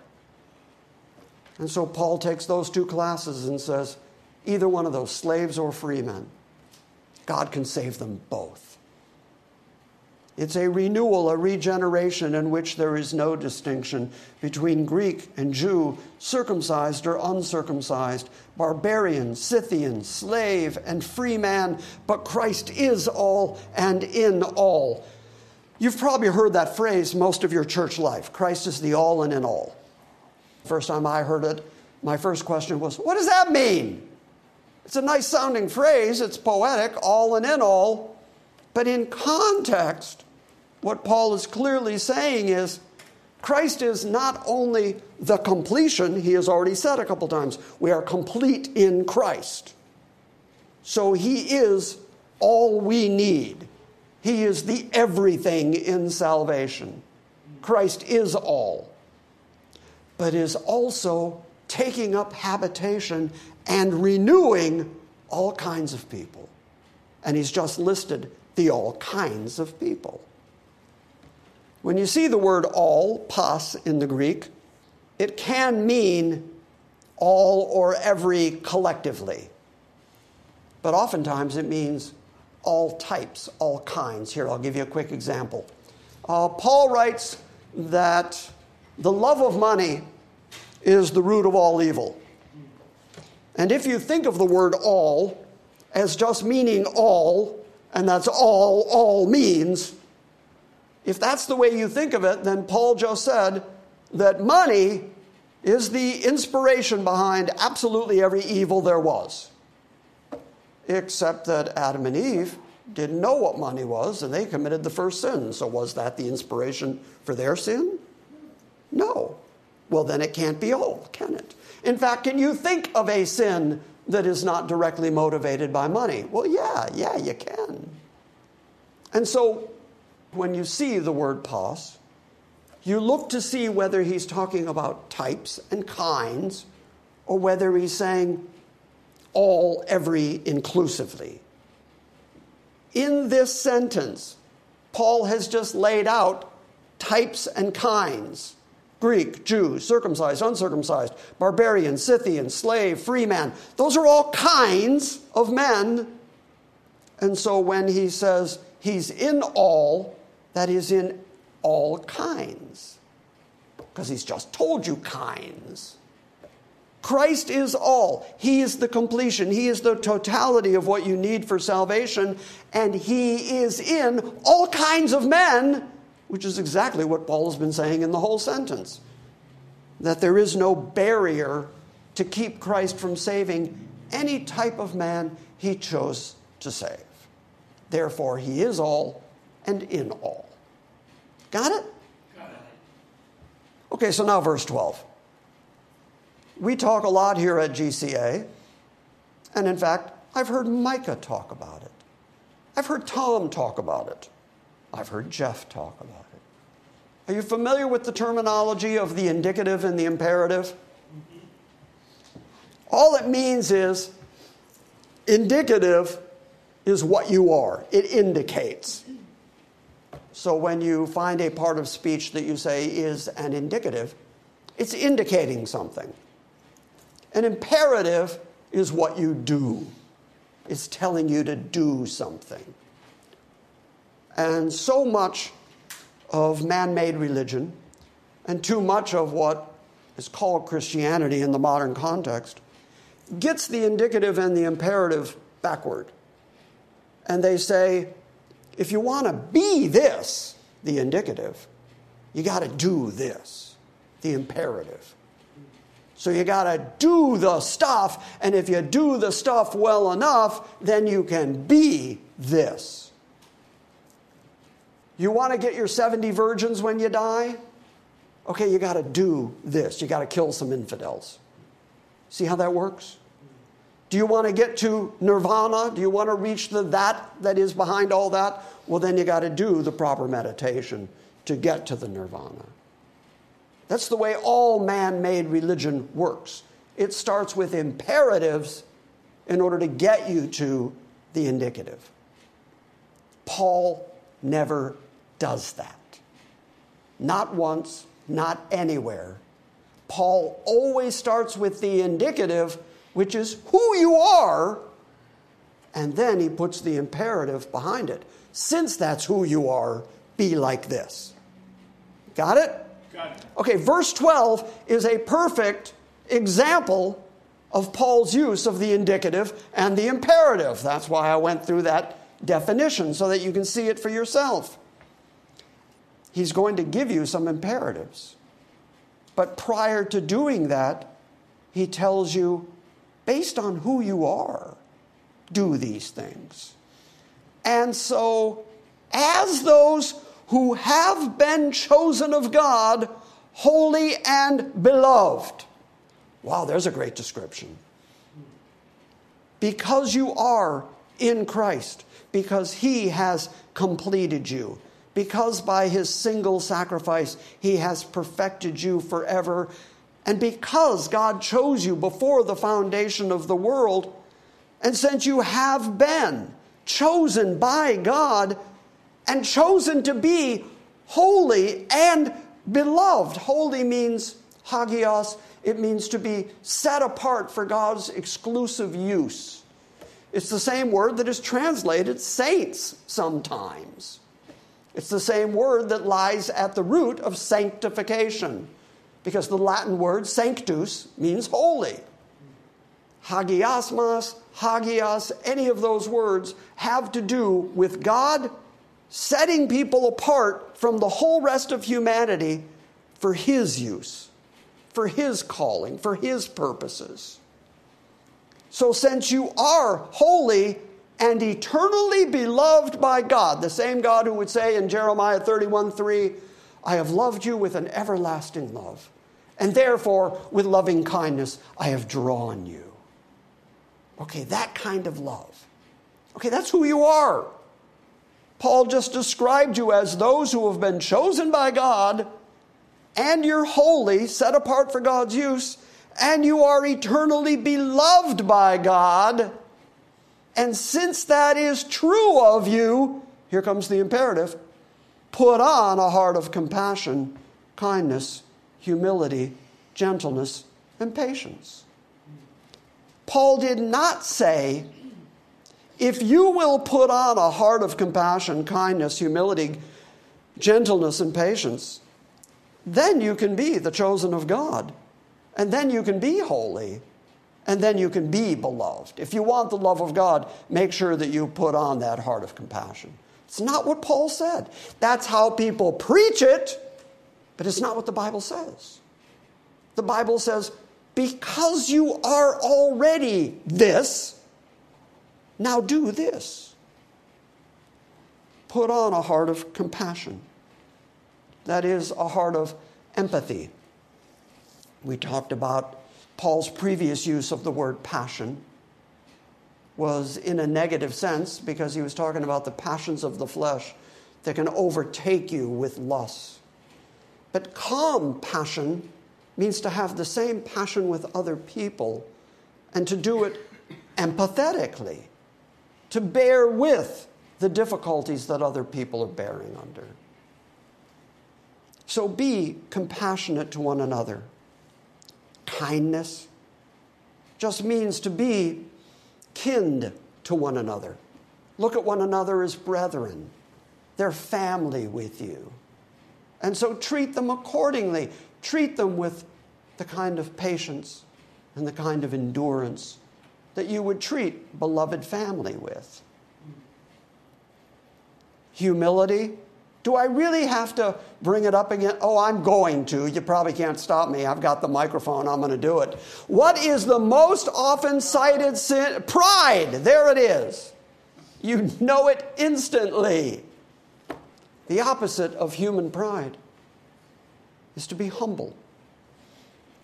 And so Paul takes those two classes and says either one of those, slaves or free men, God can save them both. It's a renewal, a regeneration in which there is no distinction between Greek and Jew, circumcised or uncircumcised, barbarian, Scythian, slave, and free man, but Christ is all and in all. You've probably heard that phrase most of your church life Christ is the all and in all. First time I heard it, my first question was, What does that mean? It's a nice sounding phrase, it's poetic, all and in all. But in context, what Paul is clearly saying is Christ is not only the completion, he has already said a couple times, we are complete in Christ. So he is all we need. He is the everything in salvation. Christ is all, but is also taking up habitation and renewing all kinds of people. And he's just listed the all kinds of people. When you see the word all, pas, in the Greek, it can mean all or every collectively. But oftentimes it means all types, all kinds. Here, I'll give you a quick example. Uh, Paul writes that the love of money is the root of all evil. And if you think of the word all as just meaning all, and that's all all means, if that's the way you think of it, then Paul just said that money is the inspiration behind absolutely every evil there was. Except that Adam and Eve didn't know what money was and they committed the first sin. So, was that the inspiration for their sin? No. Well, then it can't be all, can it? In fact, can you think of a sin that is not directly motivated by money? Well, yeah, yeah, you can. And so, when you see the word pas, you look to see whether he's talking about types and kinds or whether he's saying all, every, inclusively. In this sentence, Paul has just laid out types and kinds Greek, Jew, circumcised, uncircumcised, barbarian, Scythian, slave, free man. Those are all kinds of men. And so when he says he's in all, that is in all kinds. Because he's just told you kinds. Christ is all. He is the completion. He is the totality of what you need for salvation. And He is in all kinds of men, which is exactly what Paul has been saying in the whole sentence. That there is no barrier to keep Christ from saving any type of man He chose to save. Therefore, He is all and in all. Got it? Got it. Okay, so now verse 12. We talk a lot here at GCA, and in fact, I've heard Micah talk about it. I've heard Tom talk about it. I've heard Jeff talk about it. Are you familiar with the terminology of the indicative and the imperative? All it means is indicative is what you are, it indicates. So when you find a part of speech that you say is an indicative, it's indicating something. An imperative is what you do, it's telling you to do something. And so much of man made religion and too much of what is called Christianity in the modern context gets the indicative and the imperative backward. And they say, if you want to be this, the indicative, you got to do this, the imperative. So you got to do the stuff, and if you do the stuff well enough, then you can be this. You want to get your 70 virgins when you die? Okay, you got to do this. You got to kill some infidels. See how that works? Do you want to get to nirvana? Do you want to reach the that that is behind all that? Well, then you got to do the proper meditation to get to the nirvana. That's the way all man made religion works. It starts with imperatives in order to get you to the indicative. Paul never does that. Not once, not anywhere. Paul always starts with the indicative which is who you are, and then he puts the imperative behind it. Since that's who you are, be like this. Got it? Got it. Okay, verse 12 is a perfect example of Paul's use of the indicative and the imperative. That's why I went through that definition so that you can see it for yourself. He's going to give you some imperatives. But prior to doing that, he tells you based on who you are, do these things. And so, as those who have been chosen of God, holy and beloved. Wow, there's a great description. Because you are in Christ, because He has completed you, because by His single sacrifice He has perfected you forever and because God chose you before the foundation of the world, and since you have been chosen by God and chosen to be holy and beloved, holy means hagios, it means to be set apart for God's exclusive use. It's the same word that is translated saints sometimes. It's the same word that lies at the root of sanctification because the Latin word sanctus means holy. Hagiasmas, hagias, any of those words have to do with God setting people apart from the whole rest of humanity for His use, for His calling, for His purposes. So, since you are holy and eternally beloved by God, the same God who would say in Jeremiah 31 3, I have loved you with an everlasting love, and therefore with loving kindness I have drawn you. Okay, that kind of love. Okay, that's who you are. Paul just described you as those who have been chosen by God, and you're holy, set apart for God's use, and you are eternally beloved by God. And since that is true of you, here comes the imperative put on a heart of compassion, kindness, humility, gentleness, and patience. Paul did not say, if you will put on a heart of compassion, kindness, humility, gentleness, and patience, then you can be the chosen of God. And then you can be holy. And then you can be beloved. If you want the love of God, make sure that you put on that heart of compassion. It's not what Paul said. That's how people preach it, but it's not what the Bible says. The Bible says, because you are already this, now do this. Put on a heart of compassion. That is, a heart of empathy. We talked about Paul's previous use of the word passion was in a negative sense because he was talking about the passions of the flesh that can overtake you with lust. But calm passion means to have the same passion with other people and to do it empathetically, to bear with the difficulties that other people are bearing under. So be compassionate to one another. Kindness just means to be kinned to one another. Look at one another as brethren. They're family with you. And so treat them accordingly. Treat them with the kind of patience and the kind of endurance that you would treat beloved family with. Humility. Do I really have to bring it up again? Oh, I'm going to. You probably can't stop me. I've got the microphone. I'm going to do it. What is the most often cited sin? Pride. There it is. You know it instantly. The opposite of human pride is to be humble.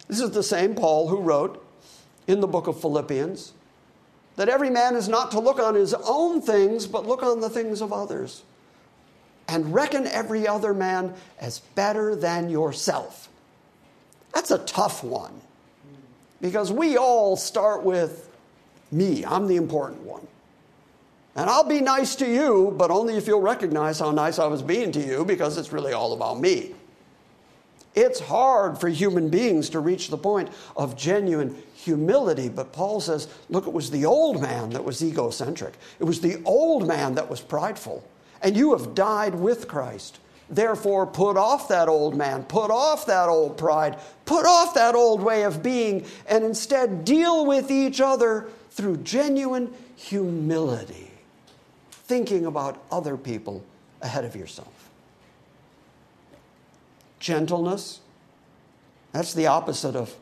This is the same Paul who wrote in the book of Philippians that every man is not to look on his own things, but look on the things of others, and reckon every other man as better than yourself. That's a tough one because we all start with me, I'm the important one. And I'll be nice to you, but only if you'll recognize how nice I was being to you because it's really all about me. It's hard for human beings to reach the point of genuine humility, but Paul says, look, it was the old man that was egocentric. It was the old man that was prideful. And you have died with Christ. Therefore, put off that old man, put off that old pride, put off that old way of being, and instead deal with each other through genuine humility, thinking about other people ahead of yourself gentleness. That's the opposite of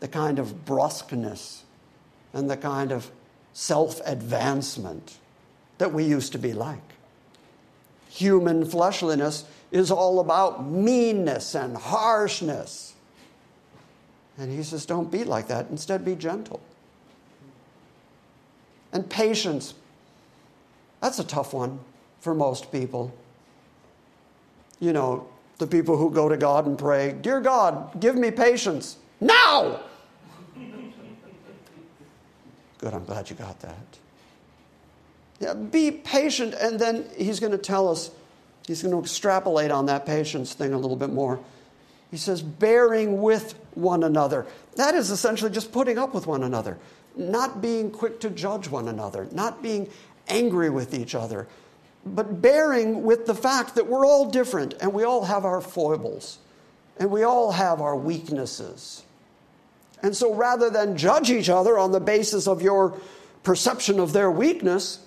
the kind of brusqueness and the kind of self advancement that we used to be like. Human fleshliness is all about meanness and harshness. And he says, don't be like that. Instead, be gentle. And patience. That's a tough one for most people. You know, the people who go to God and pray, Dear God, give me patience now. <laughs> Good, I'm glad you got that. Be patient, and then he's going to tell us, he's going to extrapolate on that patience thing a little bit more. He says, bearing with one another. That is essentially just putting up with one another, not being quick to judge one another, not being angry with each other, but bearing with the fact that we're all different and we all have our foibles and we all have our weaknesses. And so rather than judge each other on the basis of your perception of their weakness,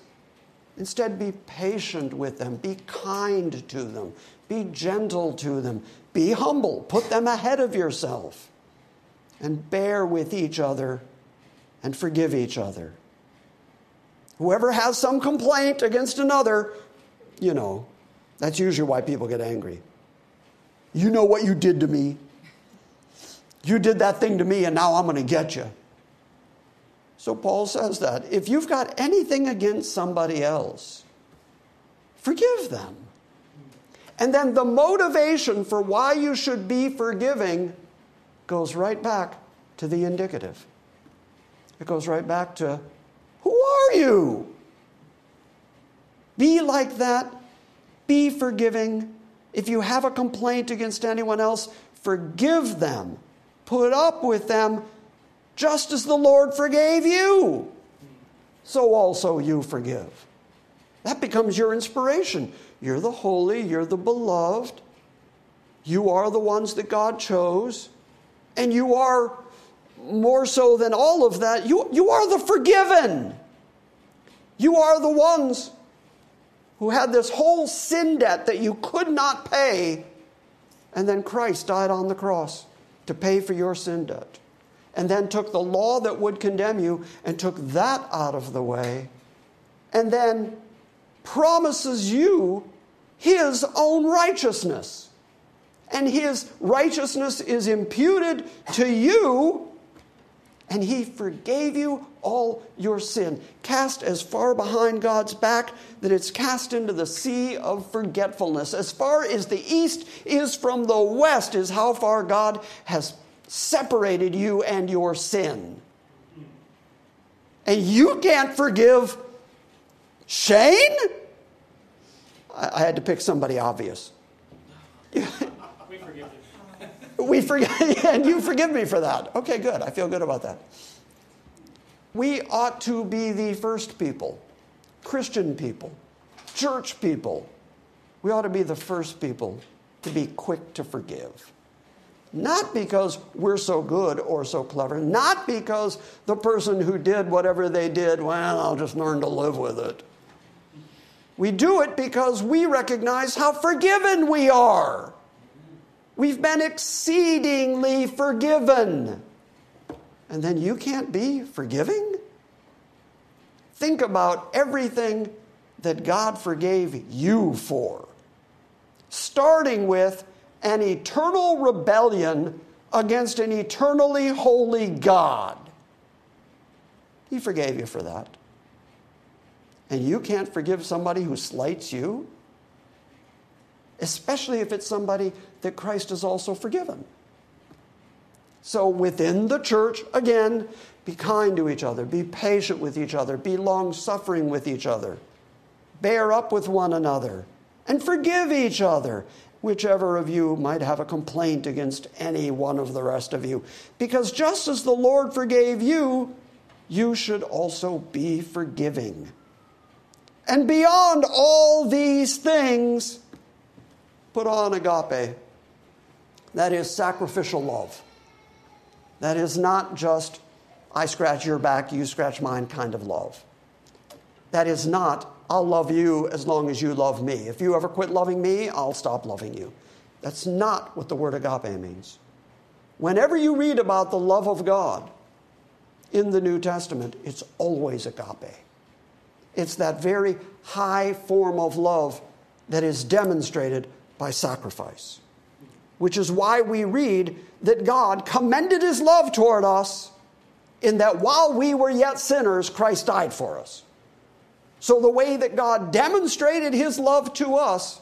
instead be patient with them, be kind to them, be gentle to them, be humble, put them ahead of yourself, and bear with each other and forgive each other. Whoever has some complaint against another, you know, that's usually why people get angry. You know what you did to me. You did that thing to me, and now I'm going to get you. So Paul says that. If you've got anything against somebody else, forgive them. And then the motivation for why you should be forgiving goes right back to the indicative. It goes right back to who are you? Be like that. Be forgiving. If you have a complaint against anyone else, forgive them. Put up with them just as the Lord forgave you. So also you forgive. That becomes your inspiration. You're the holy, you're the beloved. You are the ones that God chose. And you are more so than all of that, you, you are the forgiven. You are the ones who had this whole sin debt that you could not pay, and then Christ died on the cross to pay for your sin debt, and then took the law that would condemn you and took that out of the way, and then promises you his own righteousness. And his righteousness is imputed to you and he forgave you all your sin, cast as far behind God's back that it's cast into the sea of forgetfulness. As far as the east is from the west, is how far God has separated you and your sin. And you can't forgive Shane? I, had to pick somebody obvious. <laughs> we forgive you. <laughs> we forgive, <laughs> and you forgive me for that. Okay, good. I feel good about that. We ought to be the first people, Christian people, church people. We ought to be the first people to be quick to forgive. Not because we're so good or so clever, not because the person who did whatever they did, well, I'll just learn to live with it. We do it because we recognize how forgiven we are. We've been exceedingly forgiven. And then you can't be forgiving? Think about everything that God forgave you for, starting with an eternal rebellion against an eternally holy God. He forgave you for that. And you can't forgive somebody who slights you, especially if it's somebody that Christ has also forgiven. So within the church, again, be kind to each other, be patient with each other, be long suffering with each other, bear up with one another, and forgive each other whichever of you might have a complaint against any one of the rest of you. Because just as the Lord forgave you, you should also be forgiving. And beyond all these things, put on agape. That is sacrificial love. That is not just, I scratch your back, you scratch mine kind of love. That is not, I'll love you as long as you love me. If you ever quit loving me, I'll stop loving you. That's not what the word agape means. Whenever you read about the love of God in the New Testament, it's always agape. It's that very high form of love that is demonstrated by sacrifice, which is why we read that God commended his love toward us in that while we were yet sinners, Christ died for us. So, the way that God demonstrated his love to us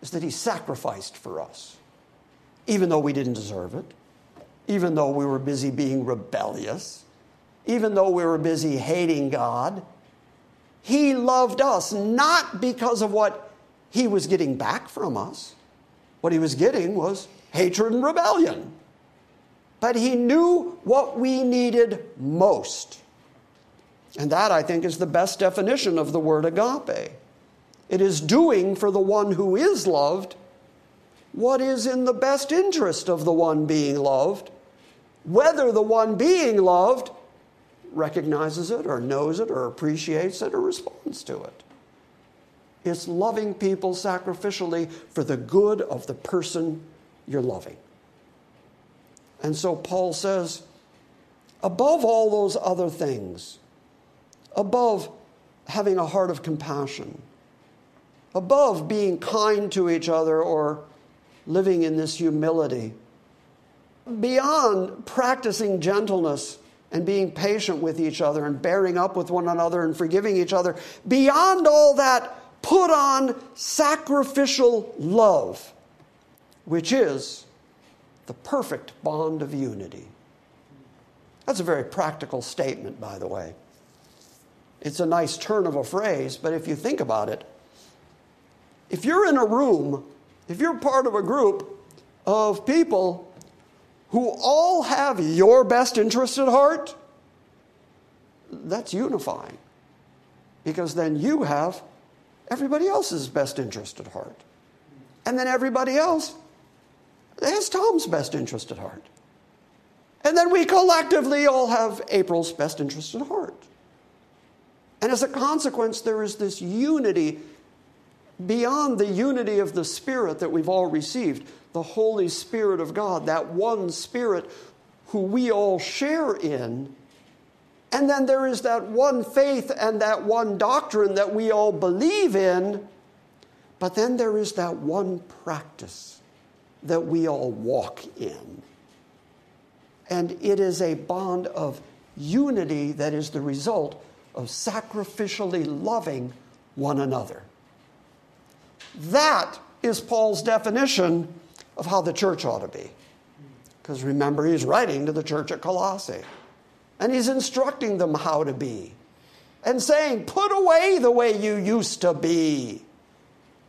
is that he sacrificed for us, even though we didn't deserve it, even though we were busy being rebellious, even though we were busy hating God. He loved us not because of what he was getting back from us. What he was getting was hatred and rebellion. But he knew what we needed most. And that, I think, is the best definition of the word agape. It is doing for the one who is loved what is in the best interest of the one being loved, whether the one being loved recognizes it or knows it or appreciates it or responds to it. It's loving people sacrificially for the good of the person you're loving. And so Paul says, above all those other things, above having a heart of compassion, above being kind to each other or living in this humility, beyond practicing gentleness and being patient with each other and bearing up with one another and forgiving each other, beyond all that, put on sacrificial love, which is the perfect bond of unity. That's a very practical statement, by the way. It's a nice turn of a phrase, but if you think about it, if you're in a room, if you're part of a group of people who all have your best interest at heart, that's unifying. Because then you have everybody else's best interest at heart. And then everybody else has Tom's best interest at heart. And then we collectively all have April's best interest at heart. And as a consequence, there is this unity beyond the unity of the Spirit that we've all received, the Holy Spirit of God, that one Spirit who we all share in. And then there is that one faith and that one doctrine that we all believe in. But then there is that one practice that we all walk in. And it is a bond of unity that is the result of sacrificially loving one another. That is Paul's definition of how the church ought to be. Because remember, he's writing to the church at Colossae. And he's instructing them how to be and saying, Put away the way you used to be.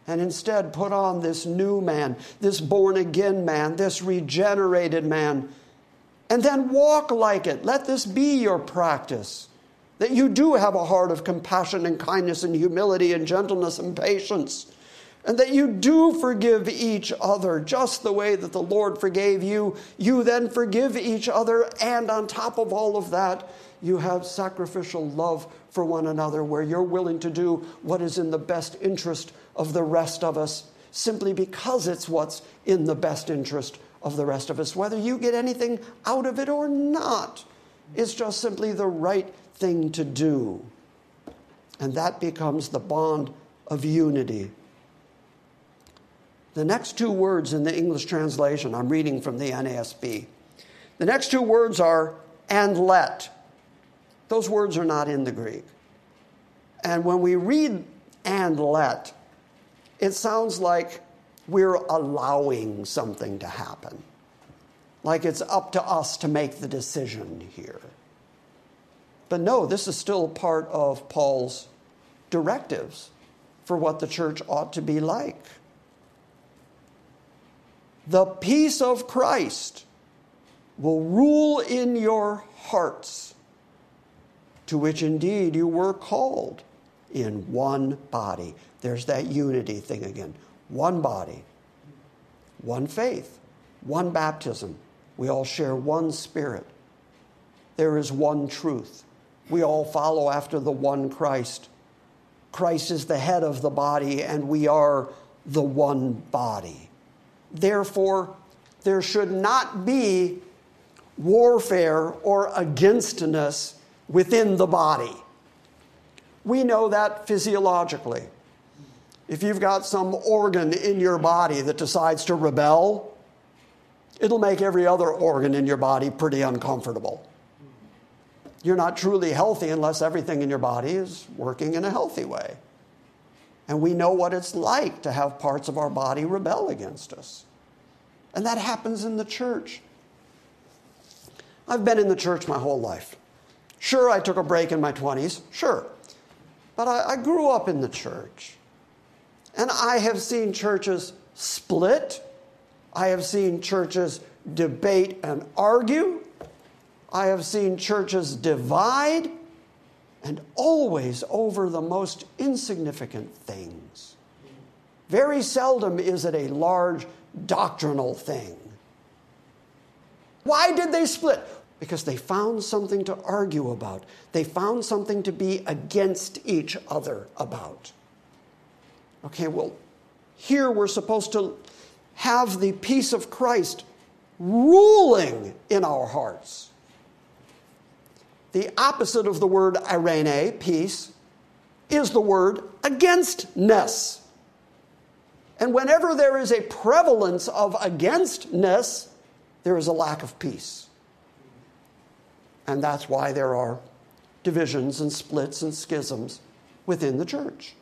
And instead, put on this new man, this born again man, this regenerated man, and then walk like it. Let this be your practice. That you do have a heart of compassion and kindness and humility and gentleness and patience and that you do forgive each other just the way that the Lord forgave you. You then forgive each other, and on top of all of that, you have sacrificial love for one another where you're willing to do what is in the best interest of the rest of us simply because it's what's in the best interest of the rest of us, whether you get anything out of it or not. It's just simply the right thing to do. And that becomes the bond of unity the next two words in the English translation, I'm reading from the NASB. The next two words are and let. Those words are not in the Greek. And when we read and let, it sounds like we're allowing something to happen, like it's up to us to make the decision here. But no, this is still part of Paul's directives for what the church ought to be like the peace of Christ will rule in your hearts, to which indeed you were called in one body. There's that unity thing again. One body, one faith, one baptism. We all share one spirit. There is one truth. We all follow after the one Christ. Christ is the head of the body, and we are the one body. Therefore, there should not be warfare or againstness within the body. We know that physiologically. If you've got some organ in your body that decides to rebel, it'll make every other organ in your body pretty uncomfortable. You're not truly healthy unless everything in your body is working in a healthy way. And we know what it's like to have parts of our body rebel against us. And that happens in the church. I've been in the church my whole life. Sure, I took a break in my 20s, sure. But I, I grew up in the church. And I have seen churches split. I have seen churches debate and argue. I have seen churches divide and always over the most insignificant things. Very seldom is it a large doctrinal thing. Why did they split? Because they found something to argue about. They found something to be against each other about. Okay, well, here we're supposed to have the peace of Christ ruling in our hearts. The opposite of the word irene, peace, is the word againstness. And whenever there is a prevalence of againstness, there is a lack of peace. And that's why there are divisions and splits and schisms within the church.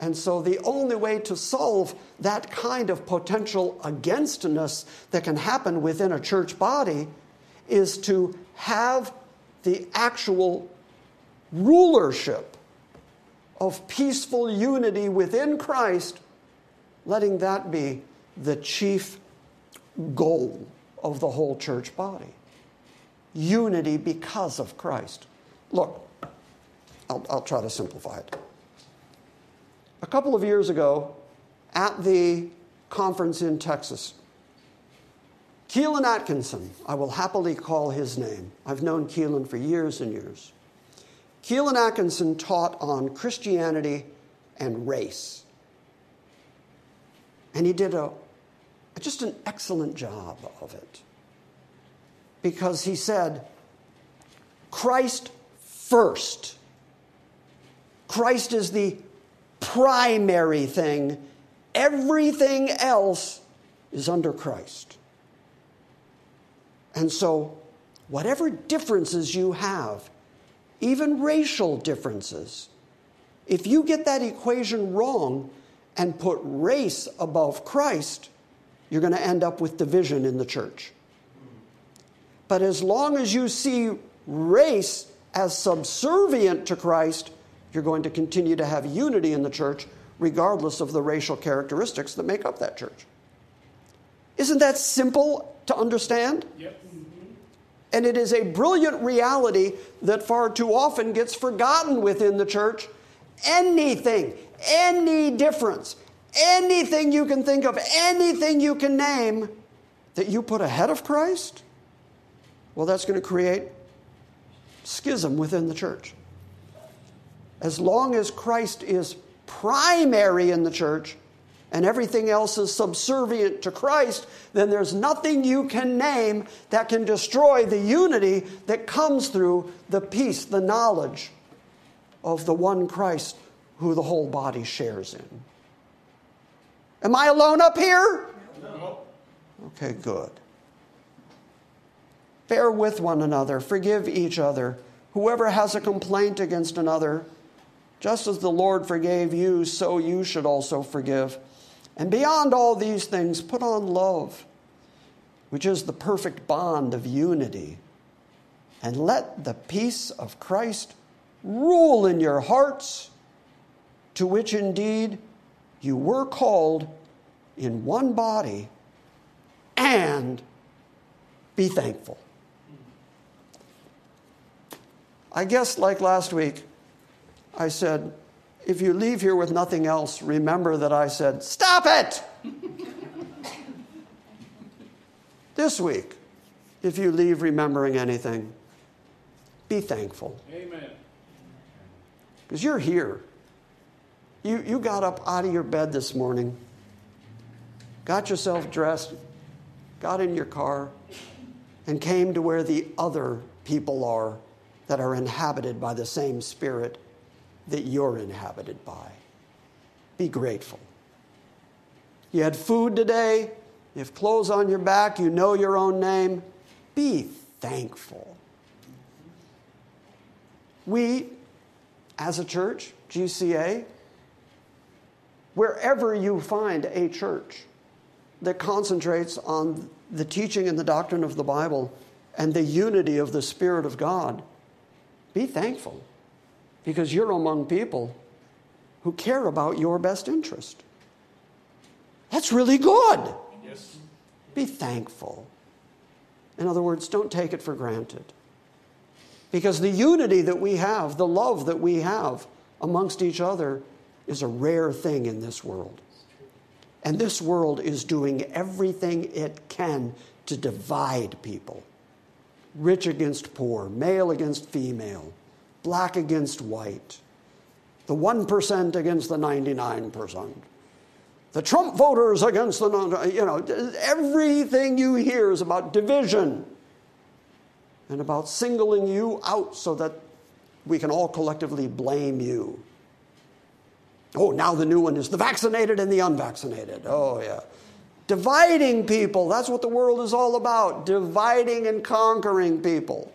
And so, the only way to solve that kind of potential againstness that can happen within a church body is to have the actual rulership of peaceful unity within Christ, letting that be the chief goal of the whole church body. Unity because of Christ. Look, I'll, I'll try to simplify it. A couple of years ago, at the conference in Texas, Keelan Atkinson, I will happily call his name. I've known Keelan for years and years. Keelan Atkinson taught on Christianity and race. And he did a, just an excellent job of it. Because he said, Christ first. Christ is the primary thing. Everything else is under Christ. And so, whatever differences you have, even racial differences, if you get that equation wrong and put race above Christ, you're going to end up with division in the church. But as long as you see race as subservient to Christ, you're going to continue to have unity in the church, regardless of the racial characteristics that make up that church. Isn't that simple to understand? Yep. And it is a brilliant reality that far too often gets forgotten within the church. Anything, any difference, anything you can think of, anything you can name that you put ahead of Christ, well, that's going to create schism within the church. As long as Christ is primary in the church and everything else is subservient to Christ, then there's nothing you can name that can destroy the unity that comes through the peace, the knowledge of the one Christ who the whole body shares in. Am I alone up here? No. Okay, good. Bear with one another, forgive each other. Whoever has a complaint against another, just as the Lord forgave you, so you should also forgive. And beyond all these things, put on love, which is the perfect bond of unity. And let the peace of Christ rule in your hearts, to which indeed you were called in one body, and be thankful. I guess, like last week, I said, if you leave here with nothing else, remember that I said, stop it! this week, if you leave remembering anything, be thankful. Amen. Because you're here. You, you got up out of your bed this morning, got yourself dressed, got in your car, and came to where the other people are that are inhabited by the same Spirit that you're inhabited by. Be grateful. You had food today, you have clothes on your back, you know your own name. Be thankful. We, as a church, GCA, wherever you find a church that concentrates on the teaching and the doctrine of the Bible and the unity of the Spirit of God, be thankful because you're among people who care about your best interest. That's really good. Yes. Be thankful. In other words, don't take it for granted. Because the unity that we have, the love that we have amongst each other, is a rare thing in this world. And this world is doing everything it can to divide people rich against poor, male against female, black against white, the 1% against the 99%, the Trump voters against the, you know, everything you hear is about division and about singling you out so that we can all collectively blame you. Oh, now the new one is the vaccinated and the unvaccinated. Oh, yeah. Dividing people, that's what the world is all about dividing and conquering people.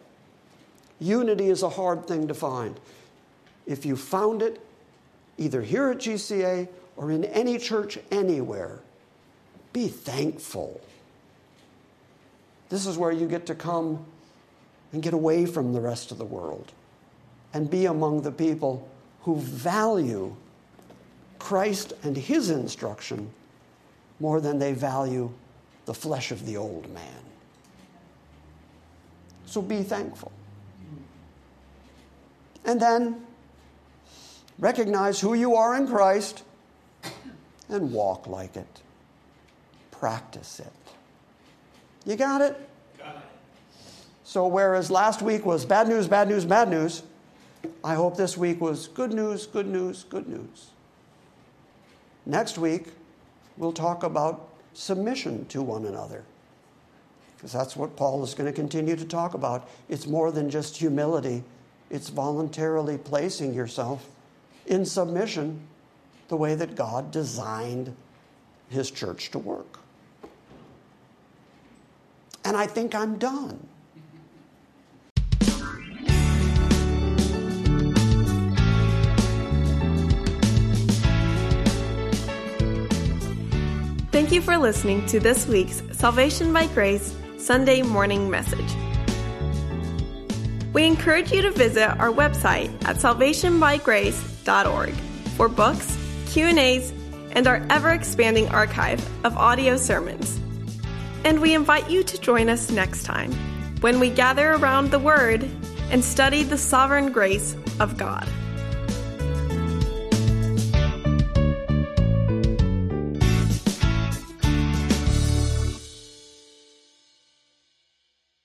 Unity is a hard thing to find. If you found it, either here at GCA or in any church anywhere, be thankful. This is where you get to come and get away from the rest of the world and be among the people who value Christ and his instruction more than they value the flesh of the old man. So be thankful. And then recognize who you are in Christ and walk like it. Practice it. You got it? Got it. So, whereas last week was bad news, bad news, bad news, I hope this week was good news, good news, good news. Next week, we'll talk about submission to one another. Because that's what Paul is going to continue to talk about. It's more than just humility, it's voluntarily placing yourself in submission the way that God designed his church to work. And I think I'm done. Thank you for listening to this week's Salvation by Grace Sunday morning message. We encourage you to visit our website at salvationbygrace.org for books, Q&As, and our ever-expanding archive of audio sermons. And we invite you to join us next time when we gather around the Word and study the sovereign grace of God.